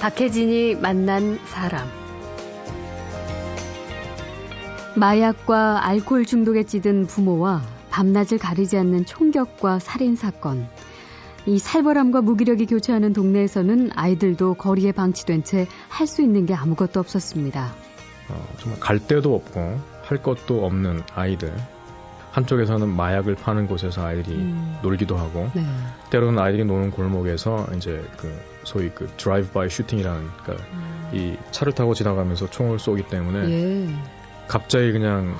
박혜진이 만난 사람. 마약과 알코올 중독에 찌든 부모와 밤낮을 가리지 않는 총격과 살인 사건. 이 살벌함과 무기력이 교차하는 동네에서는 아이들도 거리에 방치된 채 할 수 있는 게 아무것도 없었습니다. 어, 정말 갈 데도 없고 할 것도 없는 아이들. 한쪽에서는 마약을 파는 곳에서 아이들이 음. 놀기도 하고 네. 때로는 아이들이 노는 골목에서 이제 그 소위 그 drive-by shooting이라는 그러니까 음. 이 차를 타고 지나가면서 총을 쏘기 때문에 예. 갑자기 그냥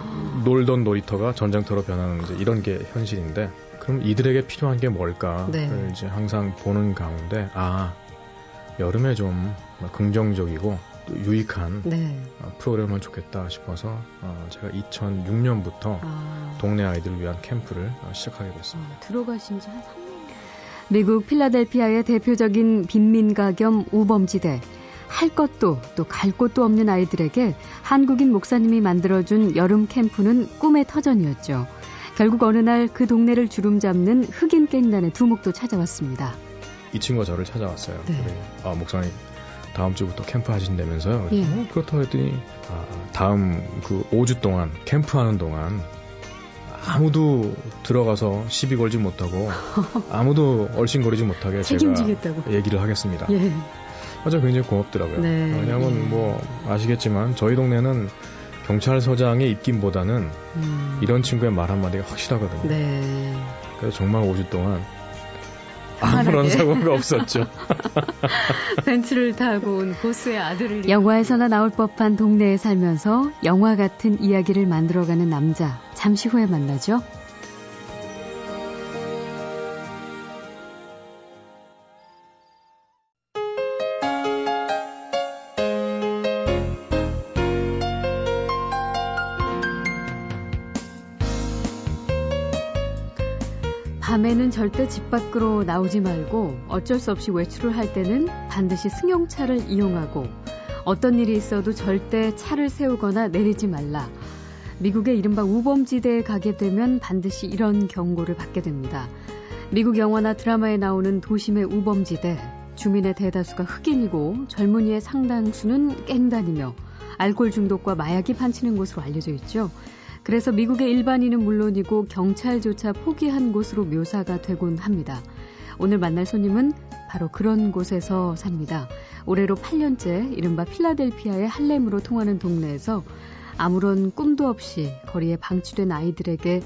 놀던 놀이터가 전장터로 변하는 이제 이런 게 현실인데 그럼 이들에게 필요한 게 뭘까를 네. 이제 항상 보는 가운데 아 여름에 좀 긍정적이고 또 유익한 네. 어, 프로그램을 좋겠다 싶어서 어, 제가 2006년부터 아. 동네 아이들을 위한 캠프를 어, 시작하게 됐습니다. 아, 들어가신 지 한 3년. 미국 필라델피아의 대표적인 빈민가 겸 우범지대. 할 것도 또 갈 곳도 없는 아이들에게 한국인 목사님이 만들어준 여름 캠프는 꿈의 터전이었죠. 결국 어느 날 그 동네를 주름잡는 흑인 깽단의 두목도 찾아왔습니다. 이 친구가 저를 찾아왔어요. 네. 아, 목사님 다음 주부터 캠프 하신다면서요. 예. 어, 그렇다고 했더니 아, 다음 그 5주 동안 캠프하는 동안 아무도 들어가서 시비 걸지 못하고 아무도 얼씬거리지 못하게 책임지겠다고. 제가 얘기를 하겠습니다. 예. 아주 굉장히 고맙더라고요. 네. 왜냐하면 예. 뭐 아시겠지만 저희 동네는 경찰서장의 입김보다는 음. 이런 친구의 말 한마디가 확실하거든요. 네. 그래서 정말 5주 동안 아무런 사고가 없었죠. 벤츠를 타고 온 보스의 아들을 영화에서나 나올 법한 동네에 살면서 영화 같은 이야기를 만들어가는 남자 잠시 후에 만나죠. 절대 집 밖으로 나오지 말고 어쩔 수 없이 외출을 할 때는 반드시 승용차를 이용하고 어떤 일이 있어도 절대 차를 세우거나 내리지 말라. 미국의 이른바 우범지대에 가게 되면 반드시 이런 경고를 받게 됩니다. 미국 영화나 드라마에 나오는 도심의 우범지대, 주민의 대다수가 흑인이고 젊은이의 상당수는 깽단이며 알코올 중독과 마약이 판치는 곳으로 알려져 있죠. 그래서 미국의 일반인은 물론이고 경찰조차 포기한 곳으로 묘사가 되곤 합니다. 오늘 만날 손님은 바로 그런 곳에서 삽니다. 올해로 8년째 이른바 필라델피아의 할렘으로 통하는 동네에서 아무런 꿈도 없이 거리에 방치된 아이들에게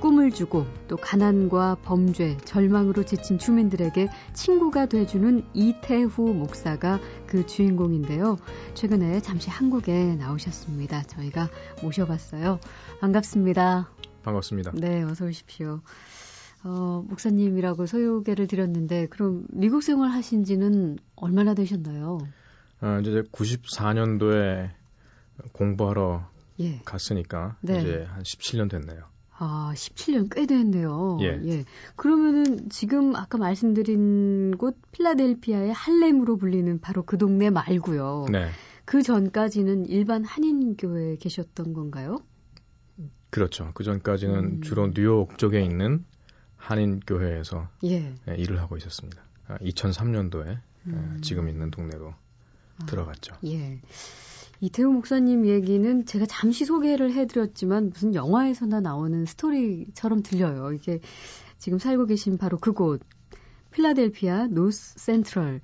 꿈을 주고 또 가난과 범죄, 절망으로 지친 주민들에게 친구가 돼주는 이태후 목사가 그 주인공인데요. 최근에 잠시 한국에 나오셨습니다. 저희가 모셔봤어요. 반갑습니다. 반갑습니다. 네, 어서 오십시오. 어, 목사님이라고 소개를 드렸는데 그럼 미국 생활 하신 지는 얼마나 되셨나요? 아, 이제 94년도에 공부하러 예. 갔으니까 네. 이제 한 17년 됐네요. 아, 17년 꽤 됐네요. 예. 예. 그러면은 지금 아까 말씀드린 곳 필라델피아의 할렘으로 불리는 바로 그 동네 말고요. 네. 그 전까지는 일반 한인교회에 계셨던 건가요? 그렇죠. 그 전까지는 음. 주로 뉴욕 쪽에 있는 한인 교회에서 예. 예, 일을 하고 있었습니다. 2003년도에 아, 음. 지금 있는 동네로 아, 들어갔죠. 예. 이태우 목사님 얘기는 제가 잠시 소개를 해드렸지만 무슨 영화에서나 나오는 스토리처럼 들려요. 이게 지금 살고 계신 바로 그곳 필라델피아 노스 센트럴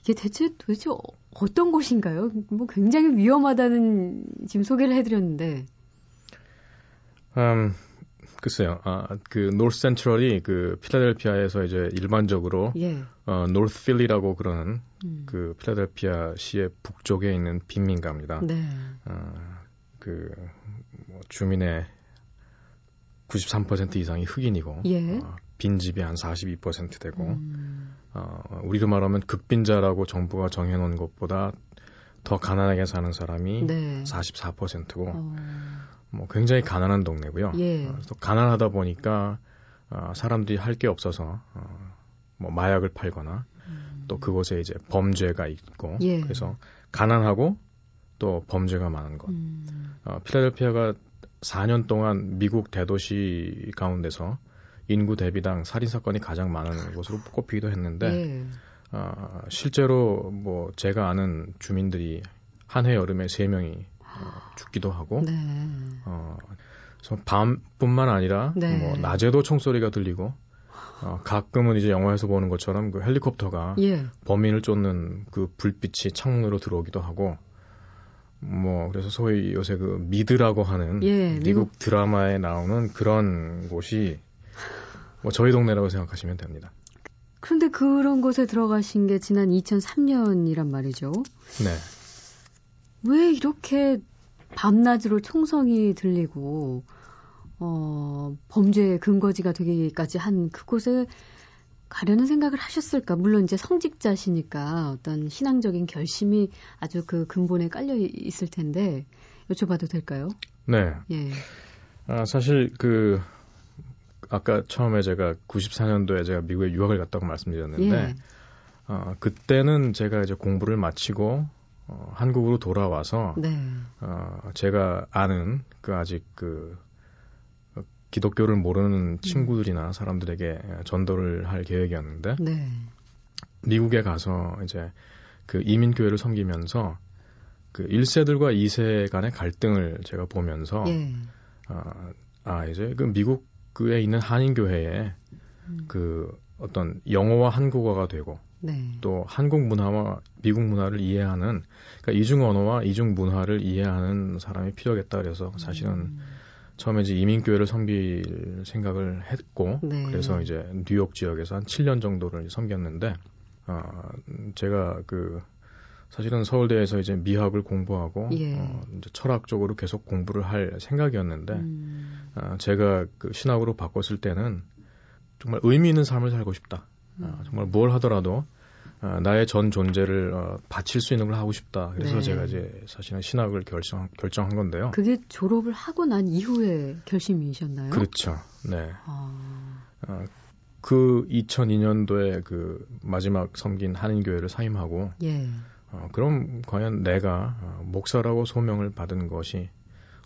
이게 대체 도대체 어떤 곳인가요? 뭐 굉장히 위험하다는 지금 소개를 해드렸는데. 음, 글쎄요. 아, 그 노스 센트럴이 그 필라델피아에서 이제 일반적으로 예. 어 노스 필리라고 그러는 음. 그 필라델피아 시의 북쪽에 있는 빈민가입니다. 네. 어, 그 뭐 주민의 93% 이상이 흑인이고 예. 어, 빈집이 한 42% 되고 음. 어, 우리로 말하면 극빈자라고 정부가 정해놓은 것보다 더 가난하게 사는 사람이 네. 44%고 어. 뭐 굉장히 가난한 동네고요. 예. 어, 또 가난하다 보니까 어, 사람들이 할 게 없어서 어, 뭐 마약을 팔거나 음. 또 그곳에 이제 범죄가 있고 예. 그래서 가난하고 또 범죄가 많은 것. 음. 어, 필라델피아가 4년 동안 미국 대도시 가운데서 인구 대비당 살인 사건이 가장 많은 곳으로 꼽히기도 했는데 예. 어, 실제로 뭐 제가 아는 주민들이 한 해 여름에 세 명이 어, 죽기도 하고 네. 어, 밤뿐만 아니라 네. 뭐 낮에도 총소리가 들리고 어, 가끔은 이제 영화에서 보는 것처럼 그 헬리콥터가 예. 범인을 쫓는 그 불빛이 창문으로 들어오기도 하고 뭐 그래서 소위 요새 그 미드라고 하는 예, 미국, 미국 드라마에 나오는 그런 곳이 뭐 저희 동네라고 생각하시면 됩니다. 그런데 그런 곳에 들어가신 게 지난 2003년이란 말이죠. 네. 왜 이렇게 밤낮으로 총성이 들리고 어, 범죄의 근거지가 되기까지 한 그곳에 가려는 생각을 하셨을까? 물론 이제 성직자시니까 어떤 신앙적인 결심이 아주 그 근본에 깔려 있을 텐데 여쭤봐도 될까요? 네. 예. 아, 사실 그 아까 처음에 제가 94년도에 제가 미국에 유학을 갔다고 말씀드렸는데 예. 어, 그때는 제가 이제 공부를 마치고 어, 한국으로 돌아와서 네. 어, 제가 아는 그 아직 그 기독교를 모르는 음. 친구들이나 사람들에게 전도를 할 계획이었는데 네. 미국에 가서 이제 그 이민교회를 섬기면서 그 1세들과 2세 간의 갈등을 제가 보면서 예. 아, 아 이제 그 미국에 있는 한인교회에 음. 그 어떤 영어와 한국어가 되고 네. 또 한국 문화와 미국 문화를 이해하는 그러니까 이중 언어와 이중 문화를 이해하는 사람이 필요하겠다 그래서 사실은 음. 처음에 이제 이민교회를 섬길 생각을 했고 네. 그래서 이제 뉴욕 지역에서 한 7년 정도를 섬겼는데 어, 제가 그 사실은 서울대에서 이제 미학을 공부하고 예. 어, 이제 철학 쪽으로 계속 공부를 할 생각이었는데 음. 어, 제가 그 신학으로 바꿨을 때는 정말 의미 있는 삶을 살고 싶다. 어. 어, 정말 뭘 하더라도 어, 나의 전 존재를 어, 바칠 수 있는 걸 하고 싶다. 그래서 네. 제가 이제 사실은 신학을 결정 결정한 건데요. 그게 졸업을 하고 난 이후에 결심이셨나요? 그렇죠. 네. 아... 어, 그 2002년도에 그 마지막 섬긴 한인교회를 사임하고 예. 어, 그럼 과연 내가 어, 목사라고 소명을 받은 것이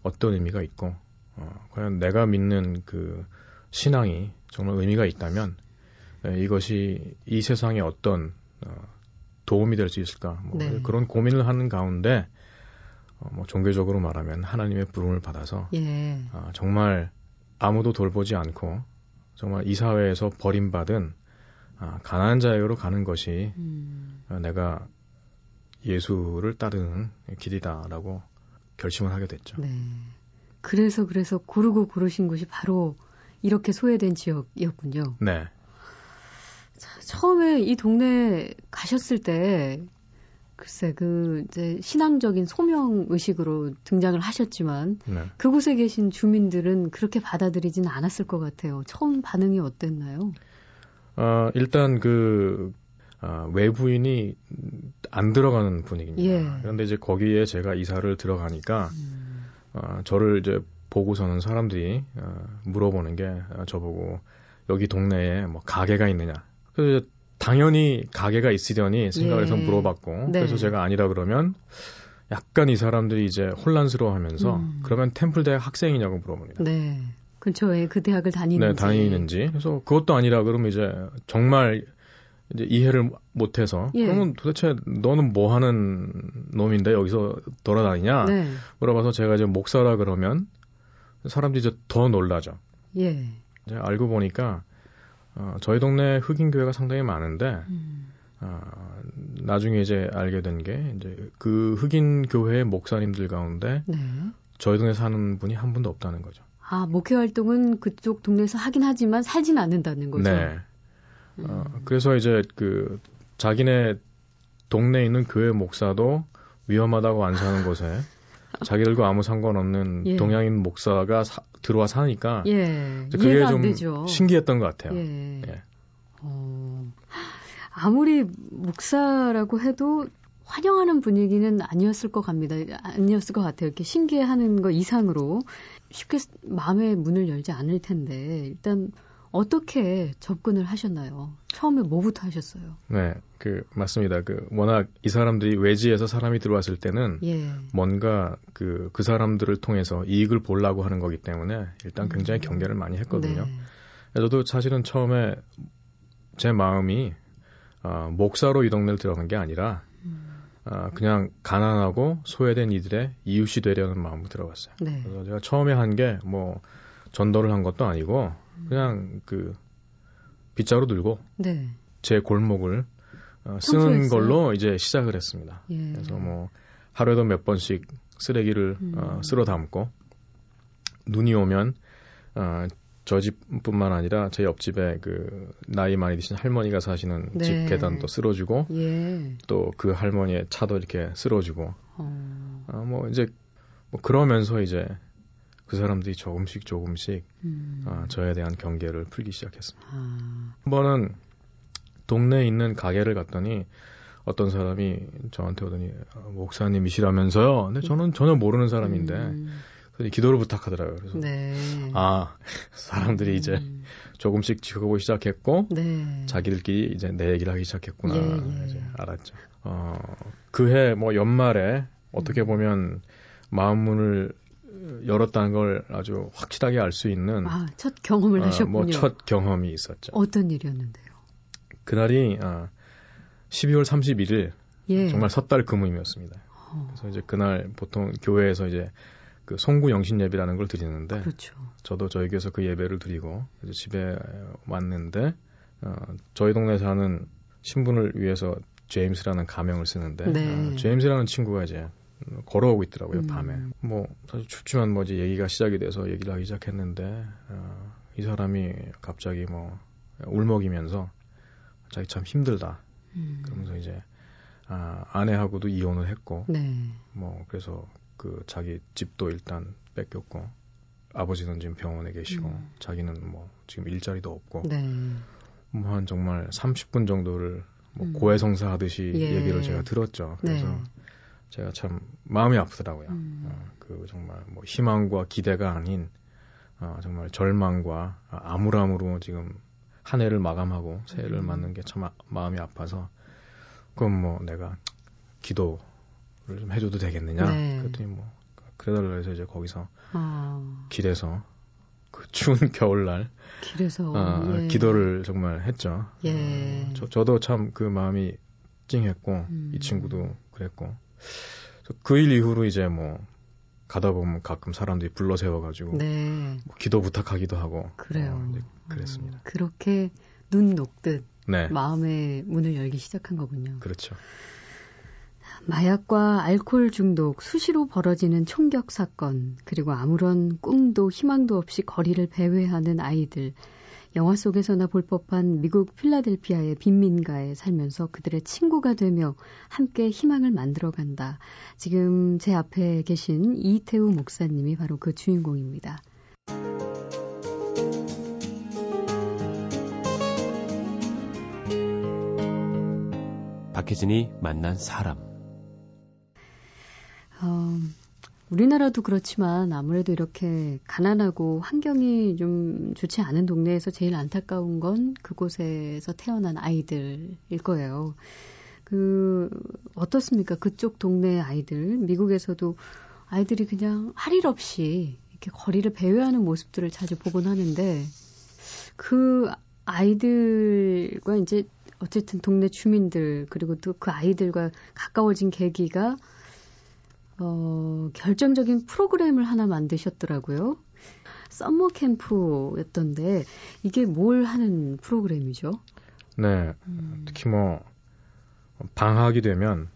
어떤 의미가 있고 어, 과연 내가 믿는 그 신앙이 정말 의미가 있다면 네, 이것이 이 세상에 어떤 어, 도움이 될 수 있을까 뭐 네. 그런 고민을 하는 가운데 어, 뭐 종교적으로 말하면 하나님의 부름을 받아서 예. 어, 정말 아무도 돌보지 않고 정말 이 사회에서 버림받은 아, 가난한 자에게로 가는 것이 음. 어, 내가 예수를 따르는 길이다라고 결심을 하게 됐죠. 네. 그래서 그래서 고르고 고르신 곳이 바로 이렇게 소외된 지역이었군요. 네. 자, 처음에 이 동네 가셨을 때 글쎄 그 이제 신앙적인 소명 의식으로 등장을 하셨지만 네. 그곳에 계신 주민들은 그렇게 받아들이지는 않았을 것 같아요. 처음 반응이 어땠나요? 어, 일단 그 어, 외부인이 안 들어가는 분위기입니다. 예. 그런데 이제 거기에 제가 이사를 들어가니까 음. 어, 저를 이제 보고서는 사람들이 어, 물어보는 게 어, 저보고 여기 동네에 뭐 가게가 있느냐 그래서 당연히 가게가 있으려니 생각을 해서 예. 물어봤고 네. 그래서 제가 아니라 그러면 약간 이 사람들이 이제 혼란스러워하면서 음. 그러면 템플 대 학 학생이냐고 물어봅니다. 네. 근처에 그 대학을 다니는지. 네, 다니는지. 그래서 그것도 아니라 그러면 이제 정말 이제 이해를 못해서 예. 그러면 도대체 너는 뭐 하는 놈인데 여기서 돌아다니냐 네. 물어봐서 제가 이제 목사라 그러면 사람들이 이제 더 놀라죠. 예. 이제 알고 보니까 어, 저희 동네 흑인 교회가 상당히 많은데 음. 어, 나중에 이제 알게 된 게 이제 그 흑인 교회 목사님들 가운데 네. 저희 동네 사는 분이 한 분도 없다는 거죠. 아 목회 활동은 그쪽 동네에서 하긴 하지만 살진 않는다는 거죠. 네. 음. 어, 그래서 이제 그 자기네 동네에 있는 교회 목사도 위험하다고 안 사는 곳에 자기들과 아무 상관없는 예. 동양인 목사가 사, 들어와 사니까 예. 그게 좀 되죠. 신기했던 것 같아요. 예. 예. 어, 아무리 목사라고 해도 환영하는 분위기는 아니었을 것 같습니다. 아니었을 것 같아요. 이렇게 신기해하는 거 이상으로 쉽게 마음의 문을 열지 않을 텐데 일단 어떻게 접근을 하셨나요? 처음에 뭐부터 하셨어요? 네, 그 맞습니다. 그 워낙 이 사람들이 외지에서 사람이 들어왔을 때는 예. 뭔가 그그 그 사람들을 통해서 이익을 보려고 하는 거기 때문에 일단 굉장히 음. 경계를 많이 했거든요. 네. 저도 사실은 처음에 제 마음이 어, 목사로 이 동네를 들어간 게 아니라 어, 그냥 가난하고 소외된 이들의 이웃이 되려는 마음으로 들어갔어요. 네. 그래서 제가 처음에 한 게 뭐 전도를 한 것도 아니고 그냥 그 빗자루 들고 네. 제 골목을 어, 쓰는 걸로 이제 시작을 했습니다. 예. 그래서 뭐 하루에도 몇 번씩 쓰레기를 음. 어, 쓸어 담고 눈이 오면 어, 저 집뿐만 아니라 제 옆집에 그 나이 많이 드신 할머니가 사시는 네. 집 계단도 쓸어주고 예. 또그 할머니의 차도 이렇게 쓸어주고 어. 어, 뭐 이제 뭐 그러면서 이제 그 사람들이 조금씩 조금씩 음. 어, 저에 대한 경계를 풀기 시작했습니다. 아. 한 번은 동네에 있는 가게를 갔더니 어떤 사람이 저한테 오더니 어, 목사님이시라면서요. 근데 저는 전혀 모르는 사람인데 음. 기도를 부탁하더라고요. 그래서 네. 아 사람들이 음. 이제 조금씩 지켜보기 시작했고 네. 자기들끼리 이제 내 얘기를 하기 시작했구나 예, 예. 이제 알았죠. 어, 그해 뭐 연말에 어떻게 음. 보면 마음 문을 열었다는 걸 아주 확실하게 알 수 있는 아, 첫 경험을 어, 하셨군요. 뭐 첫 경험이 있었죠. 어떤 일이었는데요? 그날이 어, 12월 31일 예. 정말 섣달 금음이었습니다. 어. 그래서 이제 그날 보통 교회에서 이제 그 송구 영신 예배라는 걸 드리는데 그렇죠. 저도 저희 교회에서 그 예배를 드리고 이제 집에 왔는데 어, 저희 동네 사는 신분을 위해서 제임스라는 가명을 쓰는데 네. 어, 제임스라는 친구가 이제 걸어오고 있더라고요 음. 밤에 뭐 사실 춥지만 뭐지 얘기가 시작이 돼서 얘기를 하기 시작했는데 어, 이 사람이 갑자기 뭐 울먹이면서 자기 참 힘들다 음. 그러면서 이제 아, 아내하고도 이혼을 했고 네. 뭐 그래서 그 자기 집도 일단 뺏겼고 아버지는 지금 병원에 계시고 음. 자기는 뭐 지금 일자리도 없고 네. 뭐 한 정말 30분 정도를 뭐 음. 고해성사 하듯이 예. 얘기를 제가 들었죠. 그래서 네. 제가 참 마음이 아프더라고요. 음. 어, 그 정말 뭐 희망과 기대가 아닌 어, 정말 절망과 암울함으로 지금 한 해를 마감하고 새해를 음. 맞는 게 참 마음이 아파서 그럼 뭐 내가 기도 좀 해줘도 되겠느냐? 네. 그랬더니 뭐 그래달라 해서 이제 거기서 아. 길에서 그 추운 겨울날 길에서 아, 예. 기도를 정말 했죠. 예. 어, 저, 저도 참 그 마음이 찡했고 음. 이 친구도 그랬고 그 일 이후로 이제 뭐 가다 보면 가끔 사람들이 불러 세워가지고 네. 뭐 기도 부탁하기도 하고 그래요. 어, 그랬습니다. 음, 그렇게 눈 녹듯 네. 마음의 문을 열기 시작한 거군요. 그렇죠. 마약과 알코올 중독, 수시로 벌어지는 총격 사건, 그리고 아무런 꿈도 희망도 없이 거리를 배회하는 아이들, 영화 속에서나 볼 법한 미국 필라델피아의 빈민가에 살면서 그들의 친구가 되며 함께 희망을 만들어 간다. 지금 제 앞에 계신 이태우 목사님이 바로 그 주인공입니다. 박혜진이 만난 사람 어, 우리나라도 그렇지만 아무래도 이렇게 가난하고 환경이 좀 좋지 않은 동네에서 제일 안타까운 건 그곳에서 태어난 아이들일 거예요. 그, 어떻습니까? 그쪽 동네 아이들, 미국에서도 아이들이 그냥 할 일 없이 이렇게 거리를 배회하는 모습들을 자주 보곤 하는데, 그 아이들과 이제 어쨌든 동네 주민들, 그리고 또 그 아이들과 가까워진 계기가 어, 결정적인 프로그램을 하나 만드셨더라고요. 썸머 캠프였던데 이게 뭘 하는 프로그램이죠? 네, 음. 특히 뭐 방학이 되면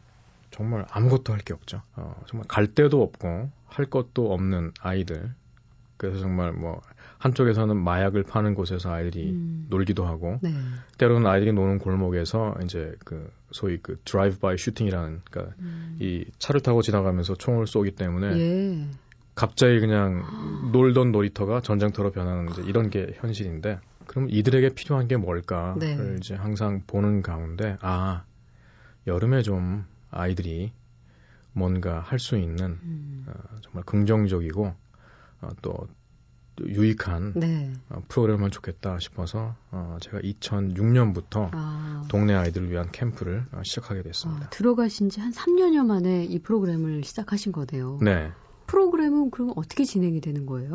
정말 아무것도 할 게 없죠. 어, 정말 갈 데도 없고 할 것도 없는 아이들. 그래서 정말 뭐 한쪽에서는 마약을 파는 곳에서 아이들이 음. 놀기도 하고 네. 때로는 아이들이 노는 골목에서 이제 그 소위 그 drive-by shooting이라는 그러니까 음. 이 차를 타고 지나가면서 총을 쏘기 때문에 예. 갑자기 그냥 놀던 놀이터가 전장터로 변하는 이제 이런 게 현실인데 그럼 이들에게 필요한 게 뭘까를 네. 이제 항상 보는 가운데 아 여름에 좀 아이들이 뭔가 할 수 있는 음. 어, 정말 긍정적이고 어, 또 유익한 네. 어, 프로그램을 좋겠다 싶어서 어, 제가 2006년부터 아. 동네 아이들을 위한 캠프를 어, 시작하게 됐습니다. 아, 들어가신 지 한 3년여 만에 이 프로그램을 시작하신 거네요. 네. 프로그램은 그럼 어떻게 진행이 되는 거예요?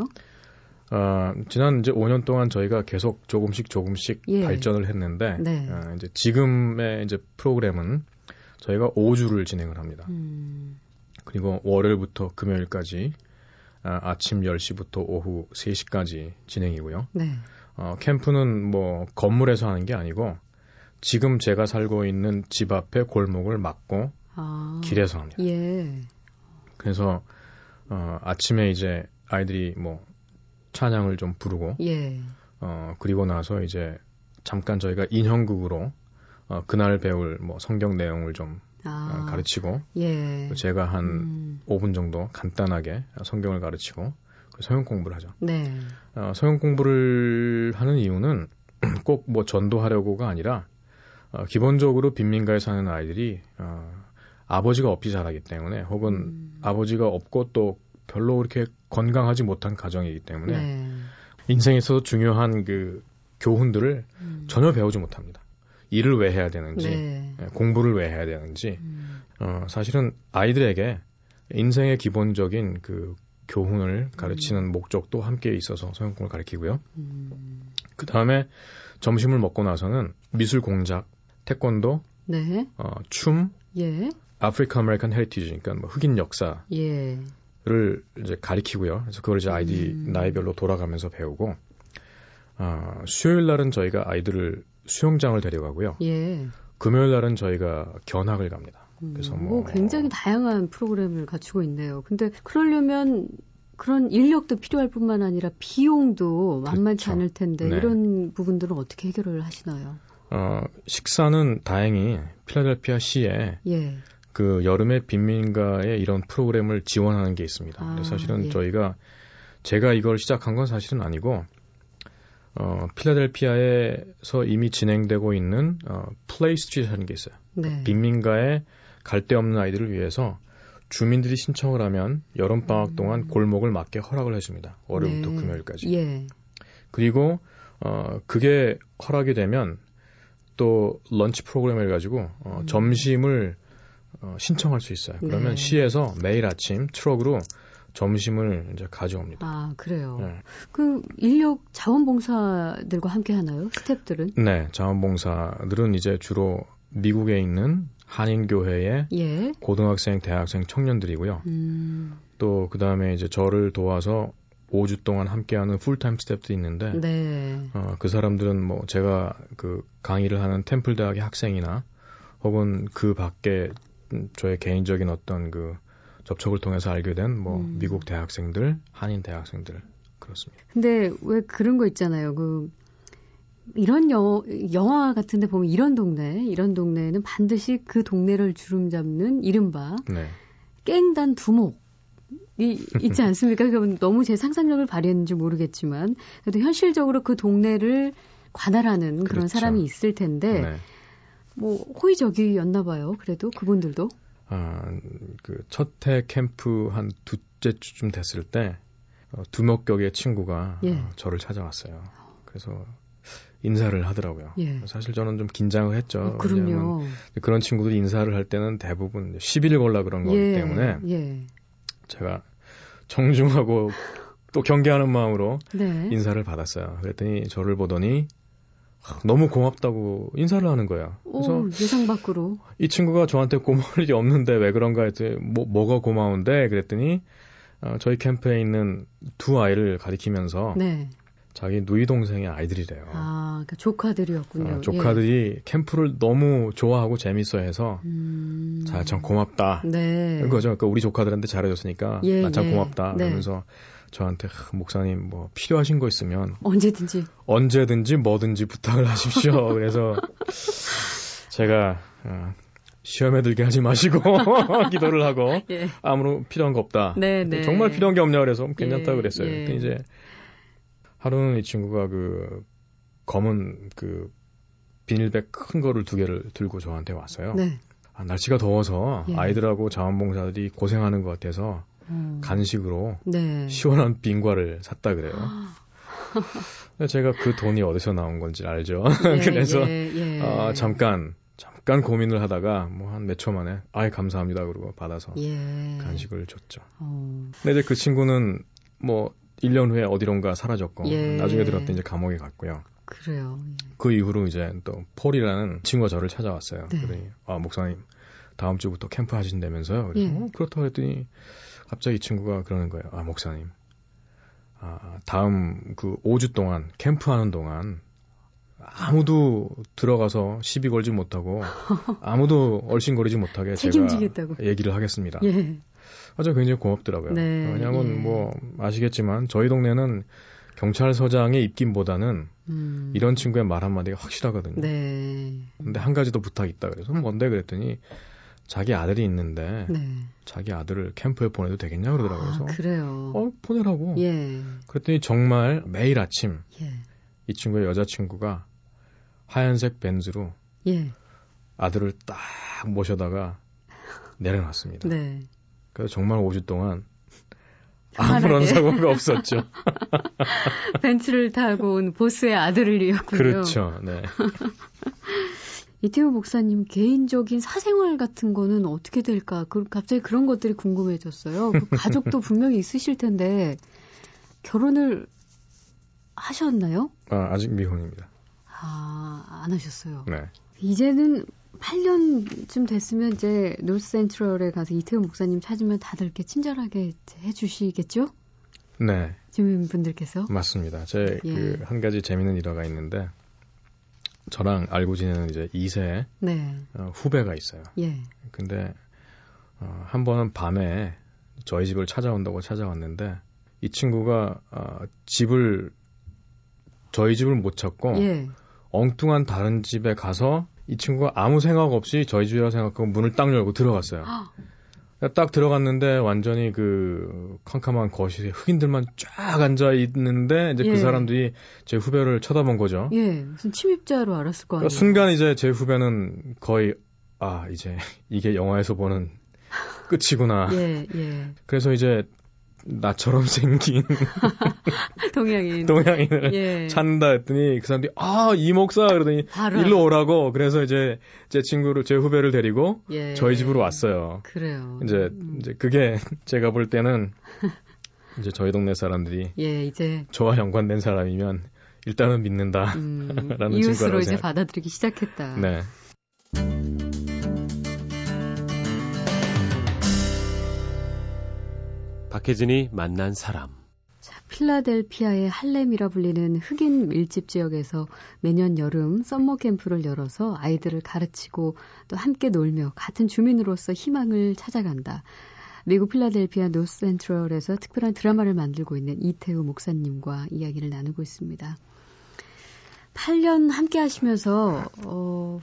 어, 지난 이제 5년 동안 저희가 계속 조금씩 조금씩 예. 발전을 했는데 네. 어, 이제 지금의 이제 프로그램은 저희가 5주를 진행을 합니다. 음. 그리고 월요일부터 금요일까지 아, 아침 10시부터 오후 3시까지 진행이고요. 네. 어, 캠프는 뭐 건물에서 하는 게 아니고 지금 제가 살고 있는 집 앞에 골목을 막고 아. 길에서 합니다. 예. 그래서 어, 아침에 이제 아이들이 뭐 찬양을 좀 부르고 예. 어, 그리고 나서 이제 잠깐 저희가 인형극으로 어, 그날 배울 뭐 성경 내용을 좀 아, 어, 가르치고 예. 제가 한 음. 5분 정도 간단하게 성경을 가르치고 그 성경 공부를 하죠. 네. 어, 성경 공부를 하는 이유는 꼭 뭐 전도하려고가 아니라 어, 기본적으로 빈민가에 사는 아이들이 어, 아버지가 없이 자라기 때문에 혹은 음. 아버지가 없고 또 별로 그렇게 건강하지 못한 가정이기 때문에 네. 인생에서 중요한 그 교훈들을 음. 전혀 배우지 못합니다. 일을 왜 해야 되는지, 네. 예, 공부를 왜 해야 되는지, 음. 어, 사실은 아이들에게 인생의 기본적인 그 교훈을 가르치는 음. 목적도 함께 있어서 서영공을 가르치고요. 음. 그 다음에 점심을 먹고 나서는 미술 공작, 태권도, 네. 어, 춤, 예. African American heritage, 그러니까 뭐 흑인 역사를 예. 이제 가리키고요. 그래서 그걸 이제 아이들 음. 나이별로 돌아가면서 배우고, 어, 수요일 날은 저희가 아이들을 수영장을 데려가고요. 예. 금요일 날은 저희가 견학을 갑니다. 그래서 음, 뭐, 뭐 굉장히 다양한 프로그램을 갖추고 있네요. 근데 그러려면 그런 인력도 필요할 뿐만 아니라 비용도 만만치 그렇죠. 않을 텐데 네. 이런 부분들은 어떻게 해결을 하시나요? 어, 식사는 다행히 필라델피아 시에 예. 그 여름의 빈민가에 이런 프로그램을 지원하는 게 있습니다. 아, 사실은 예. 저희가 제가 이걸 시작한 건 사실은 아니고 어, 필라델피아에서 이미 진행되고 있는 어, play street라는 게 있어요. 네. 빈민가에 갈 데 없는 아이들을 위해서 주민들이 신청을 하면 여름 방학 음. 동안 골목을 막게 허락을 해줍니다. 월요일부터 네. 금요일까지. 예. 그리고 어, 그게 허락이 되면 또 런치 프로그램을 가지고 어, 음. 점심을 어, 신청할 수 있어요. 그러면 네. 시에서 매일 아침 트럭으로 점심을 이제 가져옵니다. 아, 그래요. 네. 그 인력 자원봉사들과 함께 하나요? 스탭들은? 네, 자원봉사들은 이제 주로 미국에 있는 한인교회의 예. 고등학생, 대학생 청년들이고요. 음. 또 그다음에 이제 저를 도와서 5주 동안 함께하는 풀타임 스태프도 있는데 네. 어, 그 사람들은 뭐 제가 그 강의를 하는 템플 대학의 학생이나 혹은 그 밖에 저의 개인적인 어떤 그 접촉을 통해서 알게 된뭐 음. 미국 대학생들, 한인 대학생들 그렇습니다. 근데 왜 그런 거 있잖아요. 그 이런 여, 영화 같은 데 보면 이런 동네, 이런 동네에는 반드시 그 동네를 주름 잡는 이른바 네. 깽단 두목 이 있지 않습니까? 그건 너무 제 상상력을 발휘했는지 모르겠지만 그래도 현실적으로 그 동네를 관할하는 그렇죠. 그런 사람이 있을 텐데 네. 뭐 호의적이었나 봐요. 그래도 그분들도 아, 그 첫 해 캠프 한 두째 주쯤 됐을 때 어, 두목격의 친구가 예. 어, 저를 찾아왔어요. 그래서 인사를 하더라고요. 예. 사실 저는 좀 긴장을 했죠. 어, 그럼요. 그런 친구들이 인사를 할 때는 대부분 시비를 걸라 그런 거기 예. 때문에 예. 제가 정중하고 또 경계하는 마음으로 네. 인사를 받았어요. 그랬더니 저를 보더니 너무 고맙다고 인사를 하는 거야. 그래서 오, 예상 밖으로. 이 친구가 저한테 고마울 일이 없는데 왜 그런가 했더니 뭐, 뭐가 고마운데 그랬더니 어, 저희 캠프에 있는 두 아이를 가리키면서 네. 자기 누이 동생의 아이들이래요. 아, 그러니까 조카들이었군요. 어, 조카들이 예. 캠프를 너무 좋아하고 재밌어해서 음... 자 참 고맙다. 네. 그거죠. 그러니까 우리 조카들한테 잘해줬으니까 예, 나참 예. 고맙다. 네. 그러면서 저한테 목사님 뭐 필요하신 거 있으면 언제든지 언제든지 뭐든지 부탁을 하십시오. 그래서 제가 어, 시험에 들게 하지 마시고 기도를 하고 예. 아무런 필요한 거 없다. 네, 네. 정말 필요한 게 없냐 그래서 괜찮다 예, 그랬어요. 예. 근데 이제 하루는 이 친구가 그 검은 그 비닐백 큰 거를 두 개를 들고 저한테 왔어요. 네. 아, 날씨가 더워서 예. 아이들하고 자원봉사들이 고생하는 것 같아서 음. 간식으로 네. 시원한 빙과를 샀다 그래요. 제가 그 돈이 어디서 나온 건지 알죠. 예, 그래서 예, 예. 아, 잠깐 잠깐 고민을 하다가 뭐 한 몇 초 만에 아이 감사합니다 그러고 받아서 예. 간식을 줬죠. 어. 근데 이제 그 친구는 뭐 1년 후에 어디론가 사라졌고 예. 나중에 들었더니 이제 감옥에 갔고요. 그래요. 예. 그 이후로 이제 또 폴이라는 친구가 저를 찾아왔어요. 네. 그러니 아 목사님 다음 주부터 캠프 하신다면서요. 그래서 예. 어, 그렇다고 했더니 갑자기 이 친구가 그러는 거예요. 아 목사님, 아 다음 그 5주 동안 캠프 하는 동안 아무도 들어가서 시비 걸지 못하고 아무도 얼씬거리지 못하게 책임지겠다고. 제가 얘기를 하겠습니다. 예. 아주 굉장히 고맙더라고요. 네, 왜냐하면 예. 뭐 아시겠지만 저희 동네는 경찰서장의 입김보다는 음. 이런 친구의 말 한마디가 확실하거든요. 네. 근데 한 가지 더 부탁이 있다 그래서 뭔데 그랬더니 자기 아들이 있는데 네. 자기 아들을 캠프에 보내도 되겠냐 그러더라고요. 아, 그래요. 어 보내라고. 예. 그랬더니 정말 매일 아침 예. 이 친구의 여자친구가 하얀색 벤즈로 예. 아들을 딱 모셔다가 내려놨습니다. 네. 그래서 정말 5주 동안 아무런 사고가 없었죠. 벤츠를 타고 온 보스의 아들을 이었군요. 그렇죠. 네. 이태호 목사님 개인적인 사생활 같은 거는 어떻게 될까? 그, 갑자기 그런 것들이 궁금해졌어요. 그 가족도 분명히 있으실 텐데 결혼을 하셨나요? 아, 아직 미혼입니다. 아, 안 하셨어요. 네. 이제는 8년쯤 됐으면 이제 노스 센트럴에 가서 이태우 목사님 찾으면 다들 이렇게 친절하게 해주시겠죠? 네. 주민분들께서? 맞습니다. 제 그한 예. 가지 재미있는 일화가 있는데 저랑 알고 지내는 이제 2세 네. 어, 후배가 있어요. 예. 근데 어, 한 번은 밤에 저희 집을 찾아온다고 찾아왔는데 이 친구가 어, 집을 저희 집을 못 찾고 예. 엉뚱한 다른 집에 가서 이 친구가 아무 생각 없이 저희 집이라고 생각하고 문을 딱 열고 들어갔어요. 딱 들어갔는데 완전히 그 캄캄한 거실에 흑인들만 쫙 앉아 있는데 이제 그 예. 그 사람들이 제 후배를 쳐다본 거죠. 예, 무슨 침입자로 알았을 거 아니에요. 그러니까 순간 이제 제 후배는 거의 아 이제 이게 영화에서 보는 끝이구나. 예, 예. 그래서 이제 나처럼 생긴 동양인 동양인을 예. 찾는다 했더니 그 사람들이 아 이 목사 그러더니 바로. 일로 오라고 그래서 이제 제 친구를 제 후배를 데리고 예. 저희 집으로 왔어요. 그래요. 이제 음. 이제 그게 제가 볼 때는 이제 저희 동네 사람들이 예 이제 저와 연관된 사람이면 일단은 믿는다라는 음, 이웃으로 이제 받아들이기 시작했다. 네. 박혜진이 만난 사람. 자, 필라델피아의 할렘이라 불리는 흑인 밀집 지역에서 매년 여름 summer camp를 열어서 아이들을 가르치고 또 함께 놀며 같은 주민으로서 희망을 찾아간다. 미국 필라델피아 노스 센트럴에서 특별한 드라마를 만들고 있는 이태후 목사님과 이야기를 나누고 있습니다. 8년 함께 하시면서 어,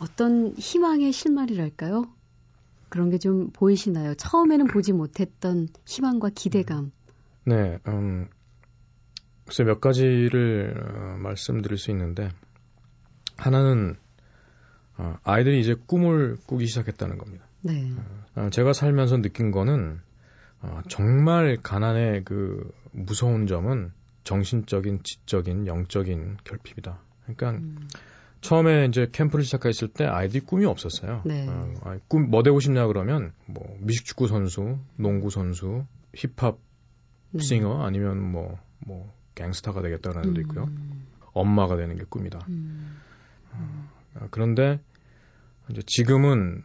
어떤 희망의 실마리랄까요? 그런 게 좀 보이시나요? 처음에는 보지 못했던 희망과 기대감. 네, 음, 글쎄 몇 가지를 어, 말씀드릴 수 있는데 하나는 어, 아이들이 이제 꿈을 꾸기 시작했다는 겁니다. 네. 어, 제가 살면서 느낀 거는 어, 정말 가난의 그 무서운 점은 정신적인, 지적인, 영적인 결핍이다. 그러니까 음. 처음에 이제 캠프를 시작했을 때 아이들이 꿈이 없었어요. 네. 어, 꿈 뭐 되고 싶냐 그러면 뭐 미식축구 선수, 농구 선수, 힙합 네. 싱어 아니면 뭐뭐 뭐 갱스타가 되겠다는 애도 음. 있고요. 엄마가 되는 게 꿈이다. 음. 어, 그런데 이제 지금은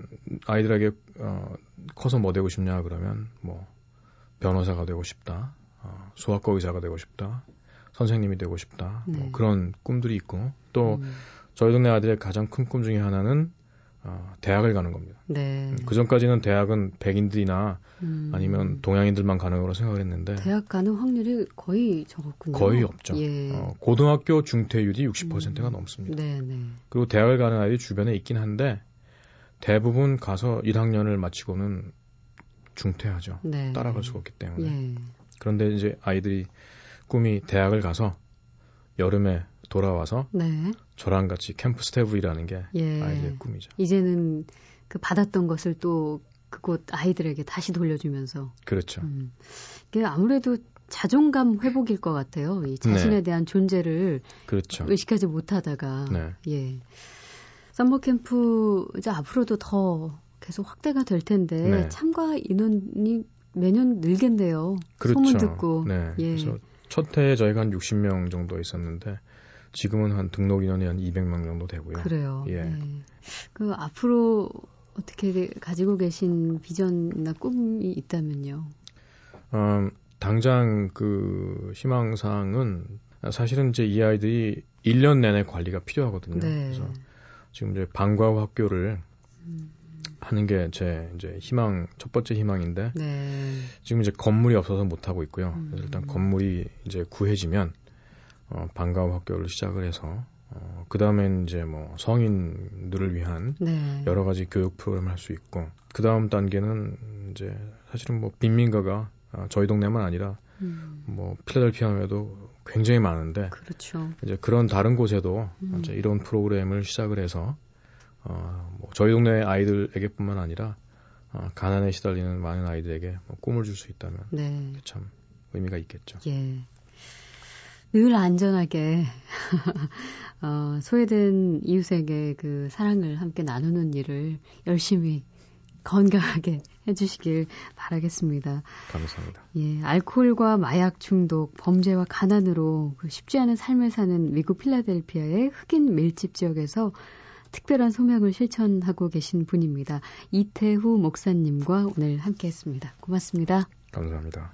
아이들에게 어, 커서 뭐 되고 싶냐 그러면 뭐 변호사가 되고 싶다, 어, 소아과 의사가 되고 싶다, 선생님이 되고 싶다, 뭐 네. 뭐 그런 꿈들이 있고 또 음. 저희 동네 아들의 가장 큰 꿈 중에 하나는 어, 대학을 가는 겁니다. 네. 그 전까지는 대학은 백인들이나 음. 아니면 동양인들만 가는 거로 생각을 했는데 대학 가는 확률이 거의 적었군요. 거의 없죠. 예. 어, 고등학교 중퇴율이 60%가 음. 넘습니다. 네, 네. 그리고 대학을 가는 아이들이 주변에 있긴 한데 대부분 가서 1학년을 마치고는 중퇴하죠. 네. 따라갈 수가 없기 때문에. 예. 그런데 이제 아이들이 꿈이 대학을 가서 여름에 돌아와서 네. 저랑 같이 캠프 스태프이라는 게 예. 아이들의 꿈이죠. 이제는 그 받았던 것을 또 그곳 아이들에게 다시 돌려주면서 그렇죠. 음. 이게 아무래도 자존감 회복일 것 같아요. 이 자신에 네. 대한 존재를 그렇죠. 의식하지 못하다가 네. 예. summer camp 이제 앞으로도 더 계속 확대가 될 텐데 네. 참가 인원이 매년 늘겠네요. 그렇죠. 소문 듣고. 네. 예. 그래서 첫 해에 저희가 한 60명 정도 있었는데 지금은 한 등록 인원이 한 200명 정도 되고요. 그래요. 예. 네. 그 앞으로 어떻게 가지고 계신 비전이나 꿈이 있다면요? 음, 당장 그 희망사항은 사실은 이제 이 아이들이 1년 내내 관리가 필요하거든요. 네. 그래서 지금 이제 방과 후 학교를 음. 하는 게 제 이제 희망 첫 번째 희망인데 네. 지금 이제 건물이 없어서 못 하고 있고요. 그래서 일단 음. 건물이 이제 구해지면 어, 방과 후 학교를 시작을 해서 어, 그 다음엔 이제 뭐 성인들을 위한 네. 여러 가지 교육 프로그램을 할 수 있고 그 다음 단계는 이제 사실은 뭐 빈민가가 아, 저희 동네만 아니라 음. 뭐 필라델피아에도 굉장히 많은데 그렇죠. 이제 그런 다른 곳에도 음. 이제 이런 프로그램을 시작을 해서 어, 뭐 저희 동네 아이들에게뿐만 아니라 어, 가난에 시달리는 많은 아이들에게 뭐 꿈을 줄 수 있다면 네. 참 의미가 있겠죠. 예. 늘 안전하게 어, 소외된 이웃에게 그 사랑을 함께 나누는 일을 열심히 건강하게 해주시길 바라겠습니다. 감사합니다. 예, 알코올과 마약 중독, 범죄와 가난으로 그 쉽지 않은 삶을 사는 미국 필라델피아의 흑인 밀집 지역에서 특별한 소명을 실천하고 계신 분입니다. 이태후 목사님과 오늘 함께 했습니다. 고맙습니다. 감사합니다.